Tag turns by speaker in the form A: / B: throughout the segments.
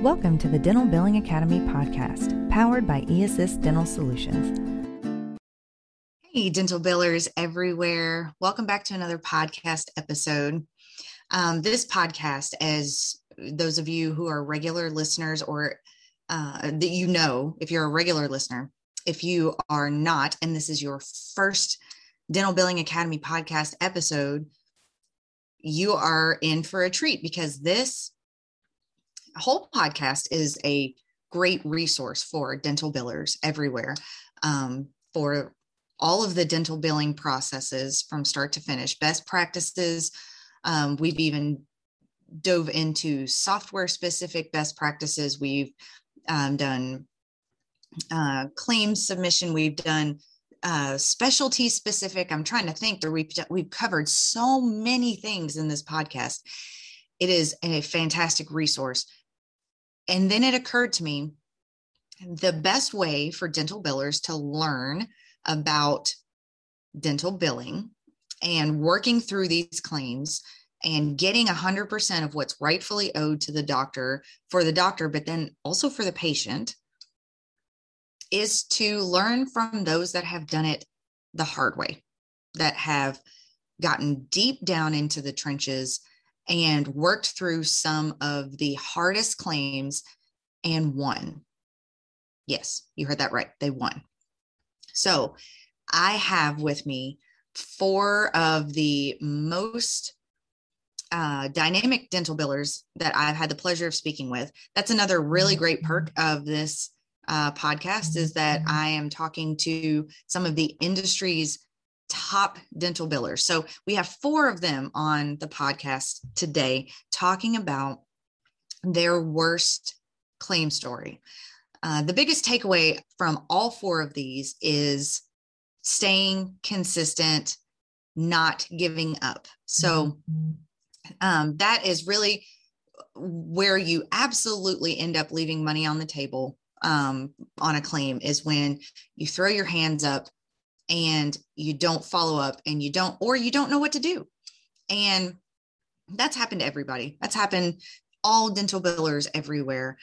A: Welcome to the Dental Billing Academy podcast, powered by eAssist Dental Solutions.
B: Hey, dental billers everywhere. Welcome back to another podcast episode. Um, this podcast, as those of you who are regular listeners or uh, that you know, if you're a regular listener, if you are not, and this is your first Dental Billing Academy podcast episode, you are in for a treat because this whole podcast is a great resource for dental billers everywhere um, for all of the dental billing processes from start to finish, best practices. Um, we've even dove into software specific best practices. We've um, done uh, claims submission. We've done uh, specialty specific. I'm trying to think. We've we've covered so many things in this podcast. It is a fantastic resource. And then it occurred to me the best way for dental billers to learn about dental billing and working through these claims and getting 100% of what's rightfully owed to the doctor for the doctor, but then also for the patient, is to learn from those that have done it the hard way, that have gotten deep down into the trenches and worked through some of the hardest claims and won. Yes, you heard that right. They won. So I have with me four of the most uh, dynamic dental billers that I've had the pleasure of speaking with. That's another really great perk of this uh, podcast is that I am talking to some of the industry's top dental billers. So we have four of them on the podcast today talking about their worst claim story. Uh, the biggest takeaway from all four of these is staying consistent, not giving up. So mm-hmm. um, that is really where you absolutely end up leaving money on the table um, on a claim is when you throw your hands up and you don't follow up and you don't or you don't know what to do. And that's happened to everybody. That's happened all dental billers everywhere.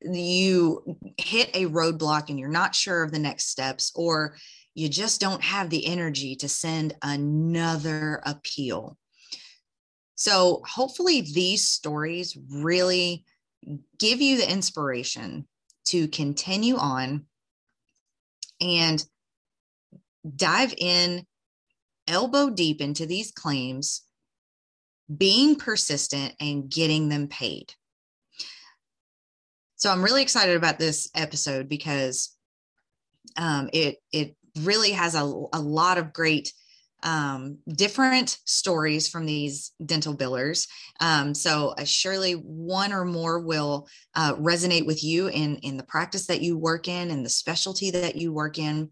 B: You hit a roadblock and you're not sure of the next steps or you just don't have the energy to send another appeal. So hopefully these stories really give you the inspiration to continue on and dive in elbow deep into these claims, being persistent and getting them paid. So I'm really excited about this episode because um, it it really has a, a lot of great um, different stories from these dental billers. Um, so uh, surely one or more will uh, resonate with you in in the practice that you work in and the specialty that you work in.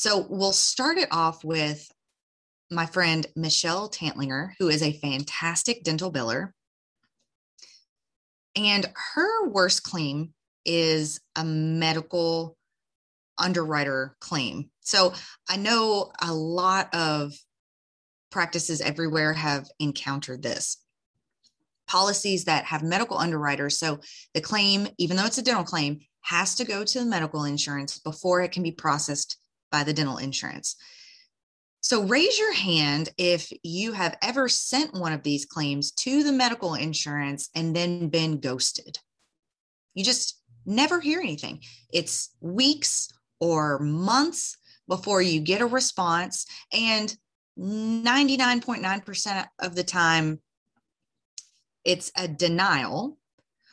B: So we'll start it off with my friend Michelle Tantlinger, who is a fantastic dental biller. And her worst claim is a medical underwriter claim. So I know a lot of practices everywhere have encountered this. Policies that have medical underwriters. So the claim, even though it's a dental claim, has to go to the medical insurance before it can be processed by the dental insurance. So raise your hand if you have ever sent one of these claims to the medical insurance and then been ghosted. You just never hear anything. It's weeks or months before you get a response. And 99.9% of the time, it's a denial,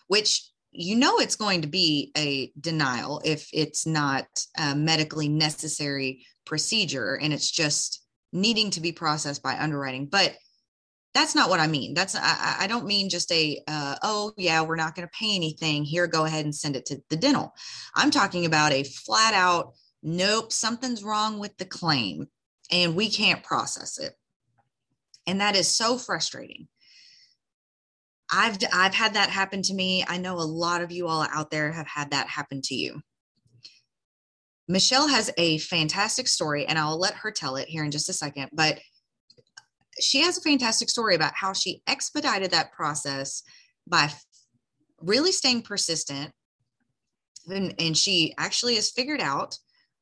B: which you know it's going to be a denial if it's not a medically necessary procedure and it's just needing to be processed by underwriting. But that's not what i mean. That's i, I don't mean just a uh, oh yeah we're not going to pay anything. Here go ahead and send it to the dental. I'm talking about a flat out nope something's wrong with the claim and we can't process it. And that is so frustrating I've I've had that happen to me. I know a lot of you all out there have had that happen to you. Michelle has a fantastic story and I'll let her tell it here in just a second, but she has a fantastic story about how she expedited that process by really staying persistent. And, and she actually has figured out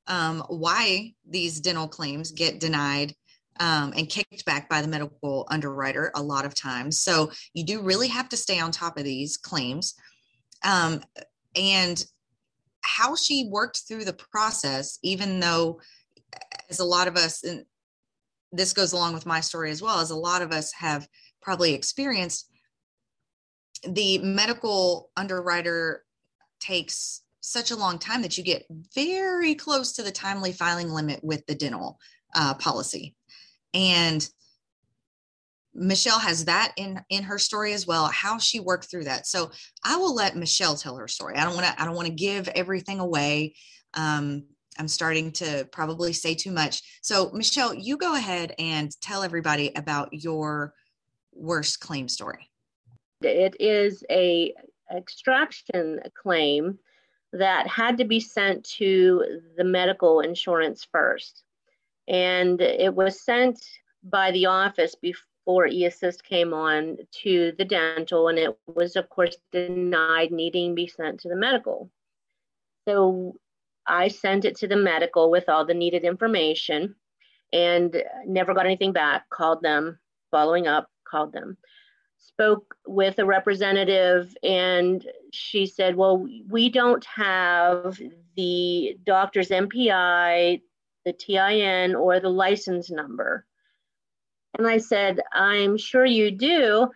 B: um, why these dental claims get denied um, and kicked back by the medical underwriter a lot of times. So you do really have to stay on top of these claims. Um, and how she worked through the process, even though, as a lot of us, and this goes along with my story as well, as a lot of us have probably experienced, the medical underwriter takes such a long time that you get very close to the timely filing limit with the dental uh, policy and Michelle has that in in her story as well how she worked through that. So I will let Michelle tell her story. I don't want to I don't want to give everything away. Um, I'm starting to probably say too much. So Michelle you go ahead and tell everybody about your worst claim story.
C: It is a extraction claim that had to be sent to the medical insurance first and it was sent by the office before eAssist came on to the dental, and it was, of course, denied needing to be sent to the medical. So I sent it to the medical with all the needed information and never got anything back. Called them, following up, called them. Spoke with a representative, and she said, Well, we don't have the doctor's NPI the TIN or the license number. And I said, I'm sure you do.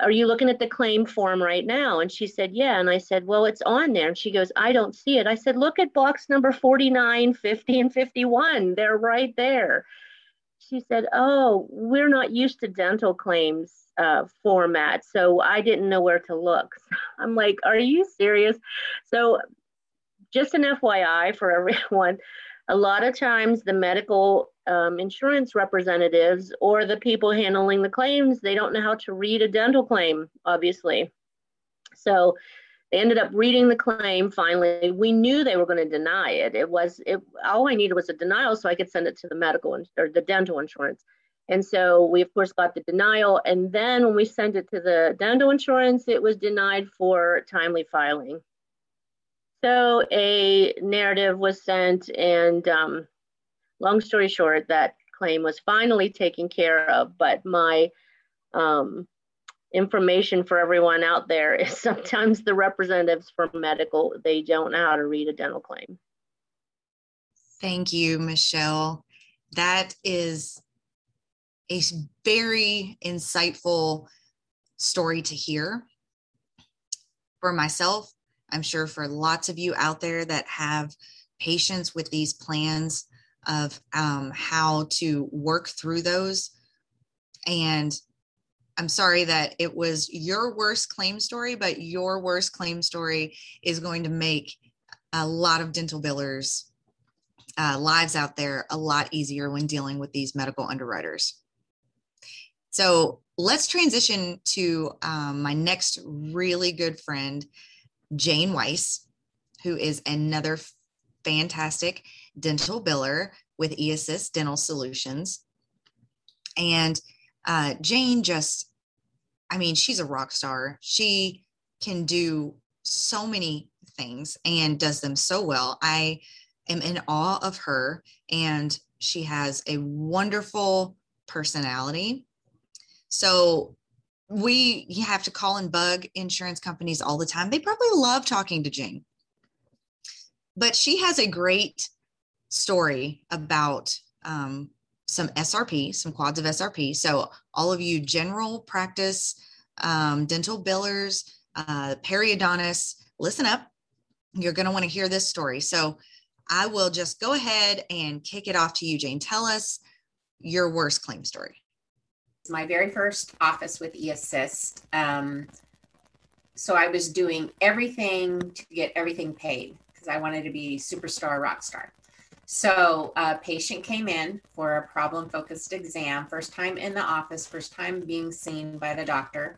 C: Are you looking at the claim form right now? And she said, Yeah. And I said, Well, it's on there. And she goes, I don't see it. I said, Look at box number 49, 50, and 51. They're right there. She said, Oh, we're not used to dental claims uh, format. So I didn't know where to look. I'm like, Are you serious? So, just an FYI for everyone a lot of times the medical um, insurance representatives or the people handling the claims they don't know how to read a dental claim obviously. So they ended up reading the claim finally we knew they were going to deny it. It was it all i needed was a denial so i could send it to the medical or the dental insurance. And so we of course got the denial and then when we sent it to the dental insurance it was denied for timely filing so a narrative was sent, and um, long story short, that claim was finally taken care of. But my um, information for everyone out there is sometimes the representatives from medical they don't know how to read a dental claim.
B: Thank you, Michelle. That is a very insightful story to hear. For myself, I'm sure for lots of you out there that have patience with these plans of um, how to work through those. And I'm sorry that it was your worst claim story, but your worst claim story is going to make a lot of dental billers uh, lives out there a lot easier when dealing with these medical underwriters. So let's transition to um, my next really good friend, Jane Weiss, who is another fantastic dental biller with eAssist Dental Solutions. And uh, Jane just, I mean, she's a rock star. She can do so many things and does them so well. I am in awe of her, and she has a wonderful personality. So we have to call and bug insurance companies all the time. They probably love talking to Jane. But she has a great story about um, some SRP, some quads of SRP. So, all of you general practice, um, dental billers, uh, periodontists, listen up. You're going to want to hear this story. So, I will just go ahead and kick it off to you, Jane. Tell us your worst claim story
D: my very first office with eAssist. Um, so I was doing everything to get everything paid because I wanted to be superstar rock star. So a patient came in for a problem focused exam, first time in the office, first time being seen by the doctor.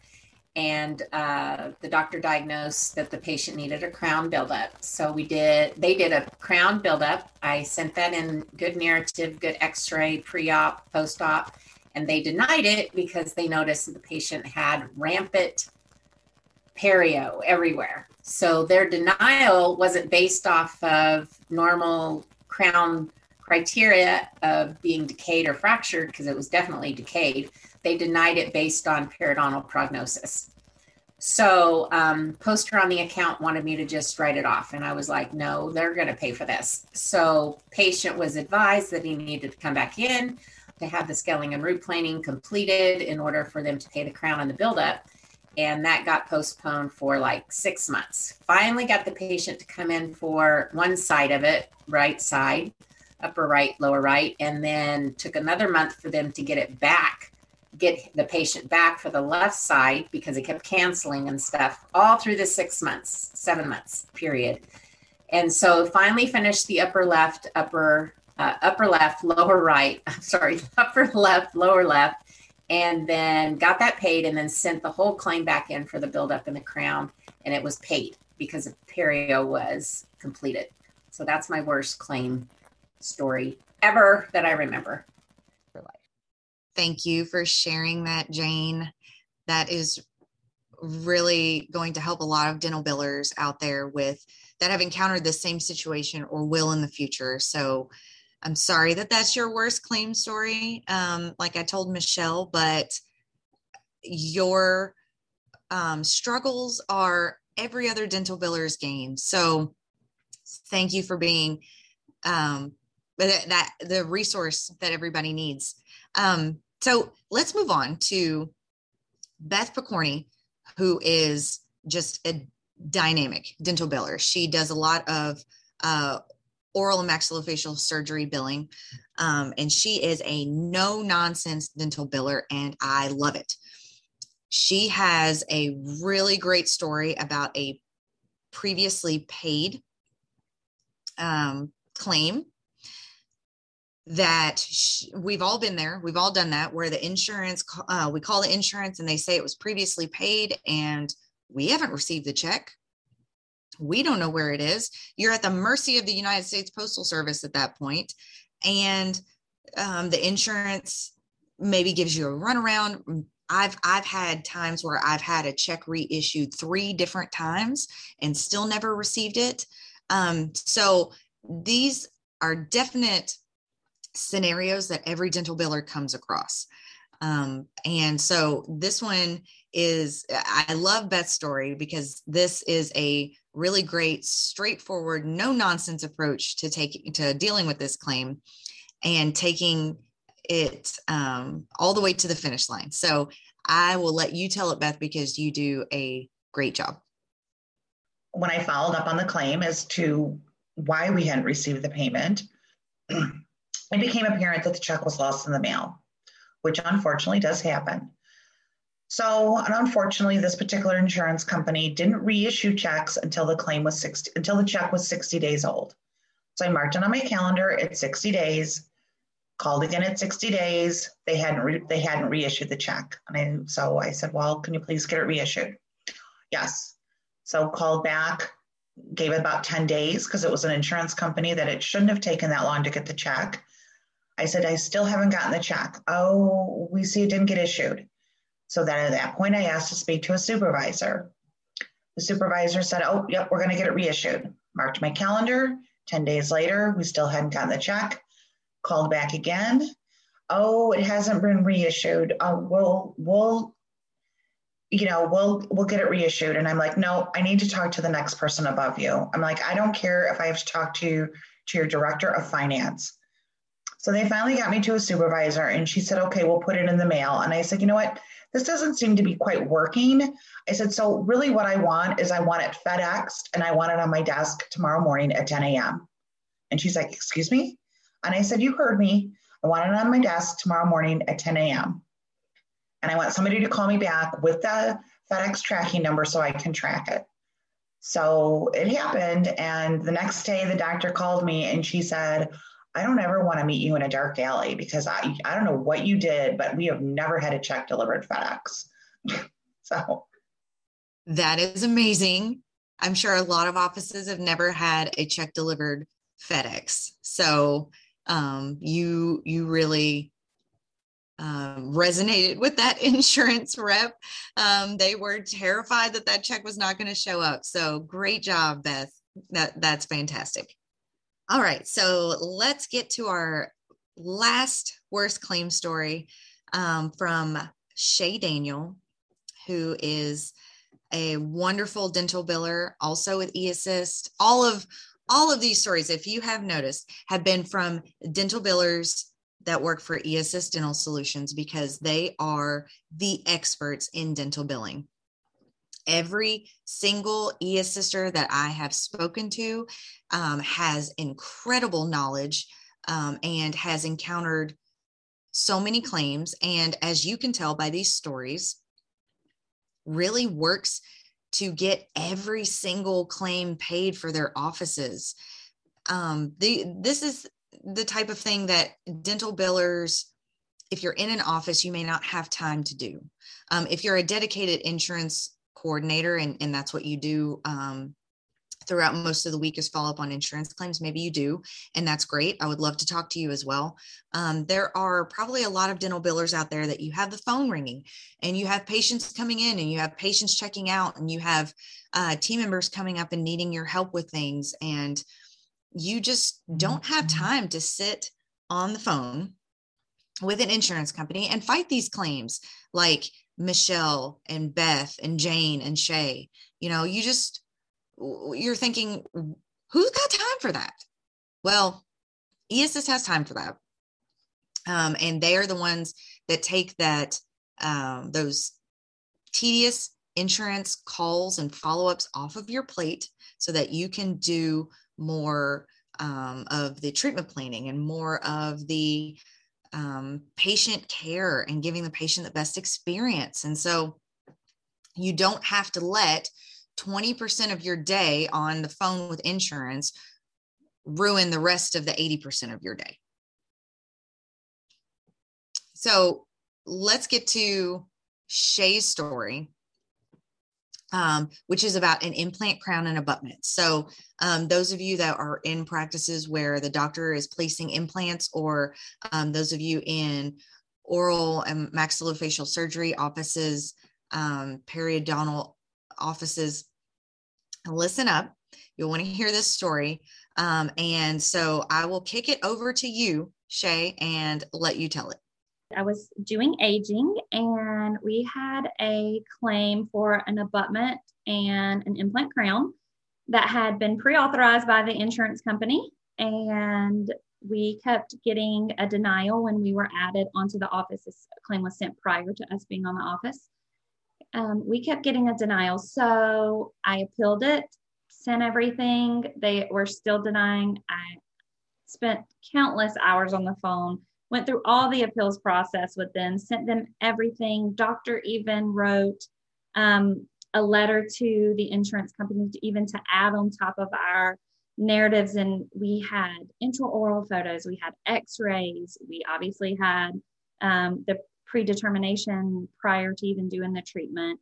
D: And uh, the doctor diagnosed that the patient needed a crown buildup. So we did, they did a crown buildup. I sent that in good narrative, good x ray, pre op, post op and they denied it because they noticed that the patient had rampant perio everywhere. So their denial wasn't based off of normal crown criteria of being decayed or fractured because it was definitely decayed. They denied it based on periodontal prognosis. So um, poster on the account wanted me to just write it off, and I was like, no, they're going to pay for this. So patient was advised that he needed to come back in to have the scaling and root planing completed in order for them to pay the crown and the buildup. And that got postponed for like six months. Finally, got the patient to come in for one side of it, right side, upper right, lower right, and then took another month for them to get it back get the patient back for the left side because it kept canceling and stuff all through the six months, seven months period. And so finally finished the upper left, upper uh, upper left, lower right. I'm sorry, upper left, lower left, and then got that paid, and then sent the whole claim back in for the buildup in the crown, and it was paid because the perio was completed. So that's my worst claim story ever that I remember.
B: Thank you for sharing that, Jane. That is really going to help a lot of dental billers out there with that have encountered the same situation or will in the future. So I'm sorry that that's your worst claim story. Um, like I told Michelle, but your um, struggles are every other dental biller's gain. So thank you for being um, that, that the resource that everybody needs. Um, so let's move on to Beth Picorni, who is just a dynamic dental biller. She does a lot of uh, oral and maxillofacial surgery billing, um, and she is a no nonsense dental biller, and I love it. She has a really great story about a previously paid um, claim that sh- we've all been there. We've all done that where the insurance uh, we call the insurance and they say it was previously paid and we haven't received the check we don't know where it is. You're at the mercy of the united states postal service at that point and um, the insurance maybe gives you a runaround. I've i've had times where i've had a check reissued three different times and still never received it. Um, so these are definite scenarios that every dental biller comes across. Um, and so this one is, I love Beth's story because this is a really great, straightforward, no nonsense approach to taking to dealing with this claim and taking it um, all the way to the finish line. So I will let you tell it, Beth, because you do a great job.
E: When I followed up on the claim as to why we hadn't received the payment, it became apparent that the check was lost in the mail, which unfortunately does happen. So, unfortunately, this particular insurance company didn't reissue checks until the claim was 60, until the check was 60 days old. So I marked it on my calendar at 60 days, called again at 60 days. They hadn't re, they hadn't reissued the check. And I, so I said, well, can you please get it reissued? Yes. So called back, gave it about 10 days because it was an insurance company that it shouldn't have taken that long to get the check. I said, I still haven't gotten the check. Oh, we see it didn't get issued. So then at that point, I asked to speak to a supervisor. The supervisor said, Oh, yep, we're going to get it reissued. Marked my calendar. 10 days later, we still hadn't gotten the check. Called back again. Oh, it hasn't been reissued. Uh, we'll, we'll, you know, we'll, we'll get it reissued. And I'm like, no, I need to talk to the next person above you. I'm like, I don't care if I have to talk to, to your director of finance. So they finally got me to a supervisor and she said, okay, we'll put it in the mail. And I said, you know what? This doesn't seem to be quite working. I said, so really what I want is I want it FedExed and I want it on my desk tomorrow morning at 10 a.m. And she's like, excuse me? And I said, you heard me. I want it on my desk tomorrow morning at 10 a.m. And I want somebody to call me back with the FedEx tracking number so I can track it. So it happened. And the next day, the doctor called me and she said, I don't ever want to meet you in a dark alley because I, I don't know what you did, but we have never had a check delivered FedEx. so
B: that is amazing. I'm sure a lot of offices have never had a check delivered FedEx. So um, you you really um, resonated with that insurance rep. Um, they were terrified that that check was not going to show up. So great job, Beth. That that's fantastic. All right, so let's get to our last worst claim story um, from Shay Daniel, who is a wonderful dental biller, also with eAssist. All of all of these stories, if you have noticed, have been from dental billers that work for eAssist Dental Solutions because they are the experts in dental billing. Every single eAssister that I have spoken to um, has incredible knowledge um, and has encountered so many claims. And as you can tell by these stories, really works to get every single claim paid for their offices. Um, the, this is the type of thing that dental billers, if you're in an office, you may not have time to do. Um, if you're a dedicated insurance coordinator and, and that's what you do um, throughout most of the week is follow up on insurance claims. Maybe you do, and that's great. I would love to talk to you as well. Um, there are probably a lot of dental billers out there that you have the phone ringing and you have patients coming in and you have patients checking out and you have uh, team members coming up and needing your help with things. And you just don't have mm-hmm. time to sit on the phone with an insurance company and fight these claims like Michelle and Beth and Jane and Shay. You know, you just, you're thinking, who's got time for that? Well, eAssist has time for that. Um, and they are the ones that take that, um, those tedious insurance calls and follow ups off of your plate so that you can do more um, of the treatment planning and more of the um, patient care and giving the patient the best experience. And so you don't have to let 20% of your day on the phone with insurance ruin the rest of the 80% of your day. So let's get to Shay's story um, which is about an implant crown and abutment. So, um, those of you that are in practices where the doctor is placing implants, or um, those of you in oral and maxillofacial surgery offices, um, periodontal offices, listen up. You'll want to hear this story. Um, and so, I will kick it over to you, Shay, and let you tell it.
F: I was doing aging and we had a claim for an abutment and an implant crown that had been pre authorized by the insurance company. And we kept getting a denial when we were added onto the office. This claim was sent prior to us being on the office. Um, we kept getting a denial. So I appealed it, sent everything. They were still denying. I spent countless hours on the phone went through all the appeals process with them, sent them everything. Doctor even wrote um, a letter to the insurance company to even to add on top of our narratives. And we had intraoral photos, we had x-rays, we obviously had um, the predetermination prior to even doing the treatment.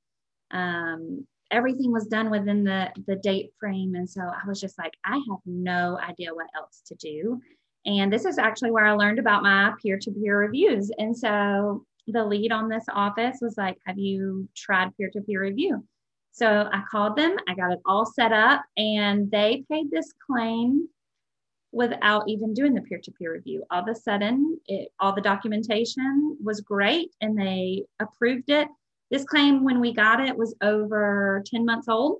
F: Um, everything was done within the the date frame and so i was just like i have no idea what else to do and this is actually where I learned about my peer to peer reviews. And so the lead on this office was like, Have you tried peer to peer review? So I called them, I got it all set up, and they paid this claim without even doing the peer to peer review. All of a sudden, it, all the documentation was great and they approved it. This claim, when we got it, was over 10 months old.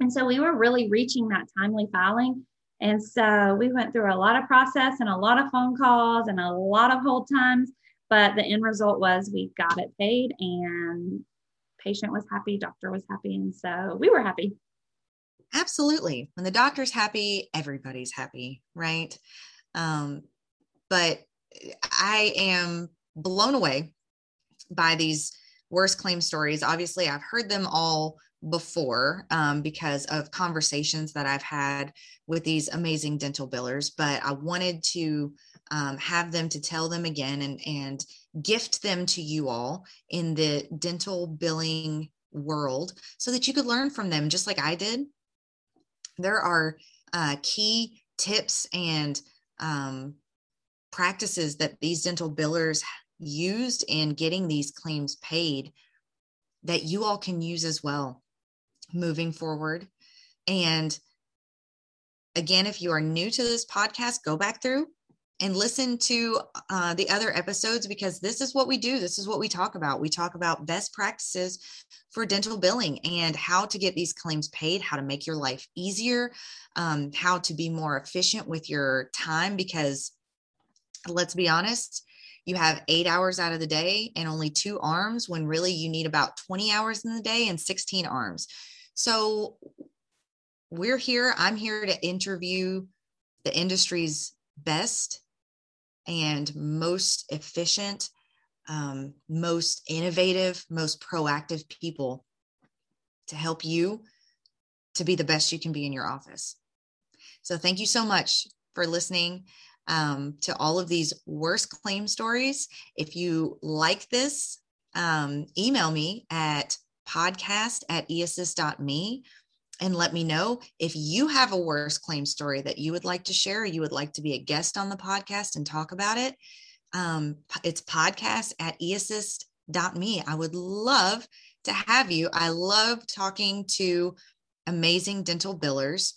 F: And so we were really reaching that timely filing. And so we went through a lot of process and a lot of phone calls and a lot of hold times. But the end result was we got it paid and patient was happy, doctor was happy. And so we were happy.
B: Absolutely. When the doctor's happy, everybody's happy, right? Um, but I am blown away by these worst claim stories. Obviously, I've heard them all before um, because of conversations that I've had with these amazing dental billers, but I wanted to um, have them to tell them again and, and gift them to you all in the dental billing world so that you could learn from them just like I did. There are uh, key tips and um, practices that these dental billers used in getting these claims paid that you all can use as well moving forward. And again, if you are new to this podcast, go back through and listen to uh, the other episodes because this is what we do. This is what we talk about. We talk about best practices for dental billing and how to get these claims paid, how to make your life easier, um, how to be more efficient with your time. Because let's be honest, you have eight hours out of the day and only two arms when really you need about 20 hours in the day and 16 arms. So we're here. I'm here to interview the industry's best and most efficient, um, most innovative, most proactive people to help you to be the best you can be in your office. So, thank you so much for listening um, to all of these worst claim stories. If you like this, um, email me at podcast at eassist.me and let me know if you have a worst claim story that you would like to share. you would like to be a guest on the podcast and talk about it. Um, it's podcast at eassist.me. I would love to have you. I love talking to amazing dental billers.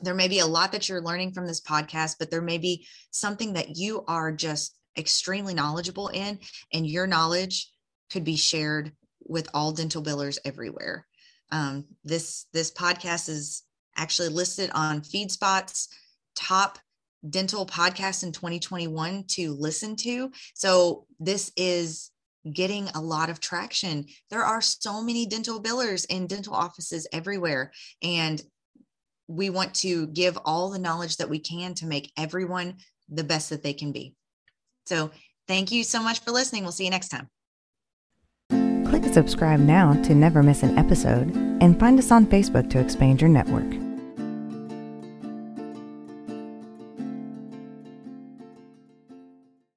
B: There may be a lot that you're learning from this podcast, but there may be something that you are just extremely knowledgeable in, and your knowledge could be shared with all dental billers everywhere. Um, this this podcast is actually listed on FeedSpot's top dental podcast in 2021 to listen to. So this is getting a lot of traction. There are so many dental billers in dental offices everywhere and we want to give all the knowledge that we can to make everyone the best that they can be. So, thank you so much for listening. We'll see you next time.
A: Subscribe now to never miss an episode and find us on Facebook to expand your network.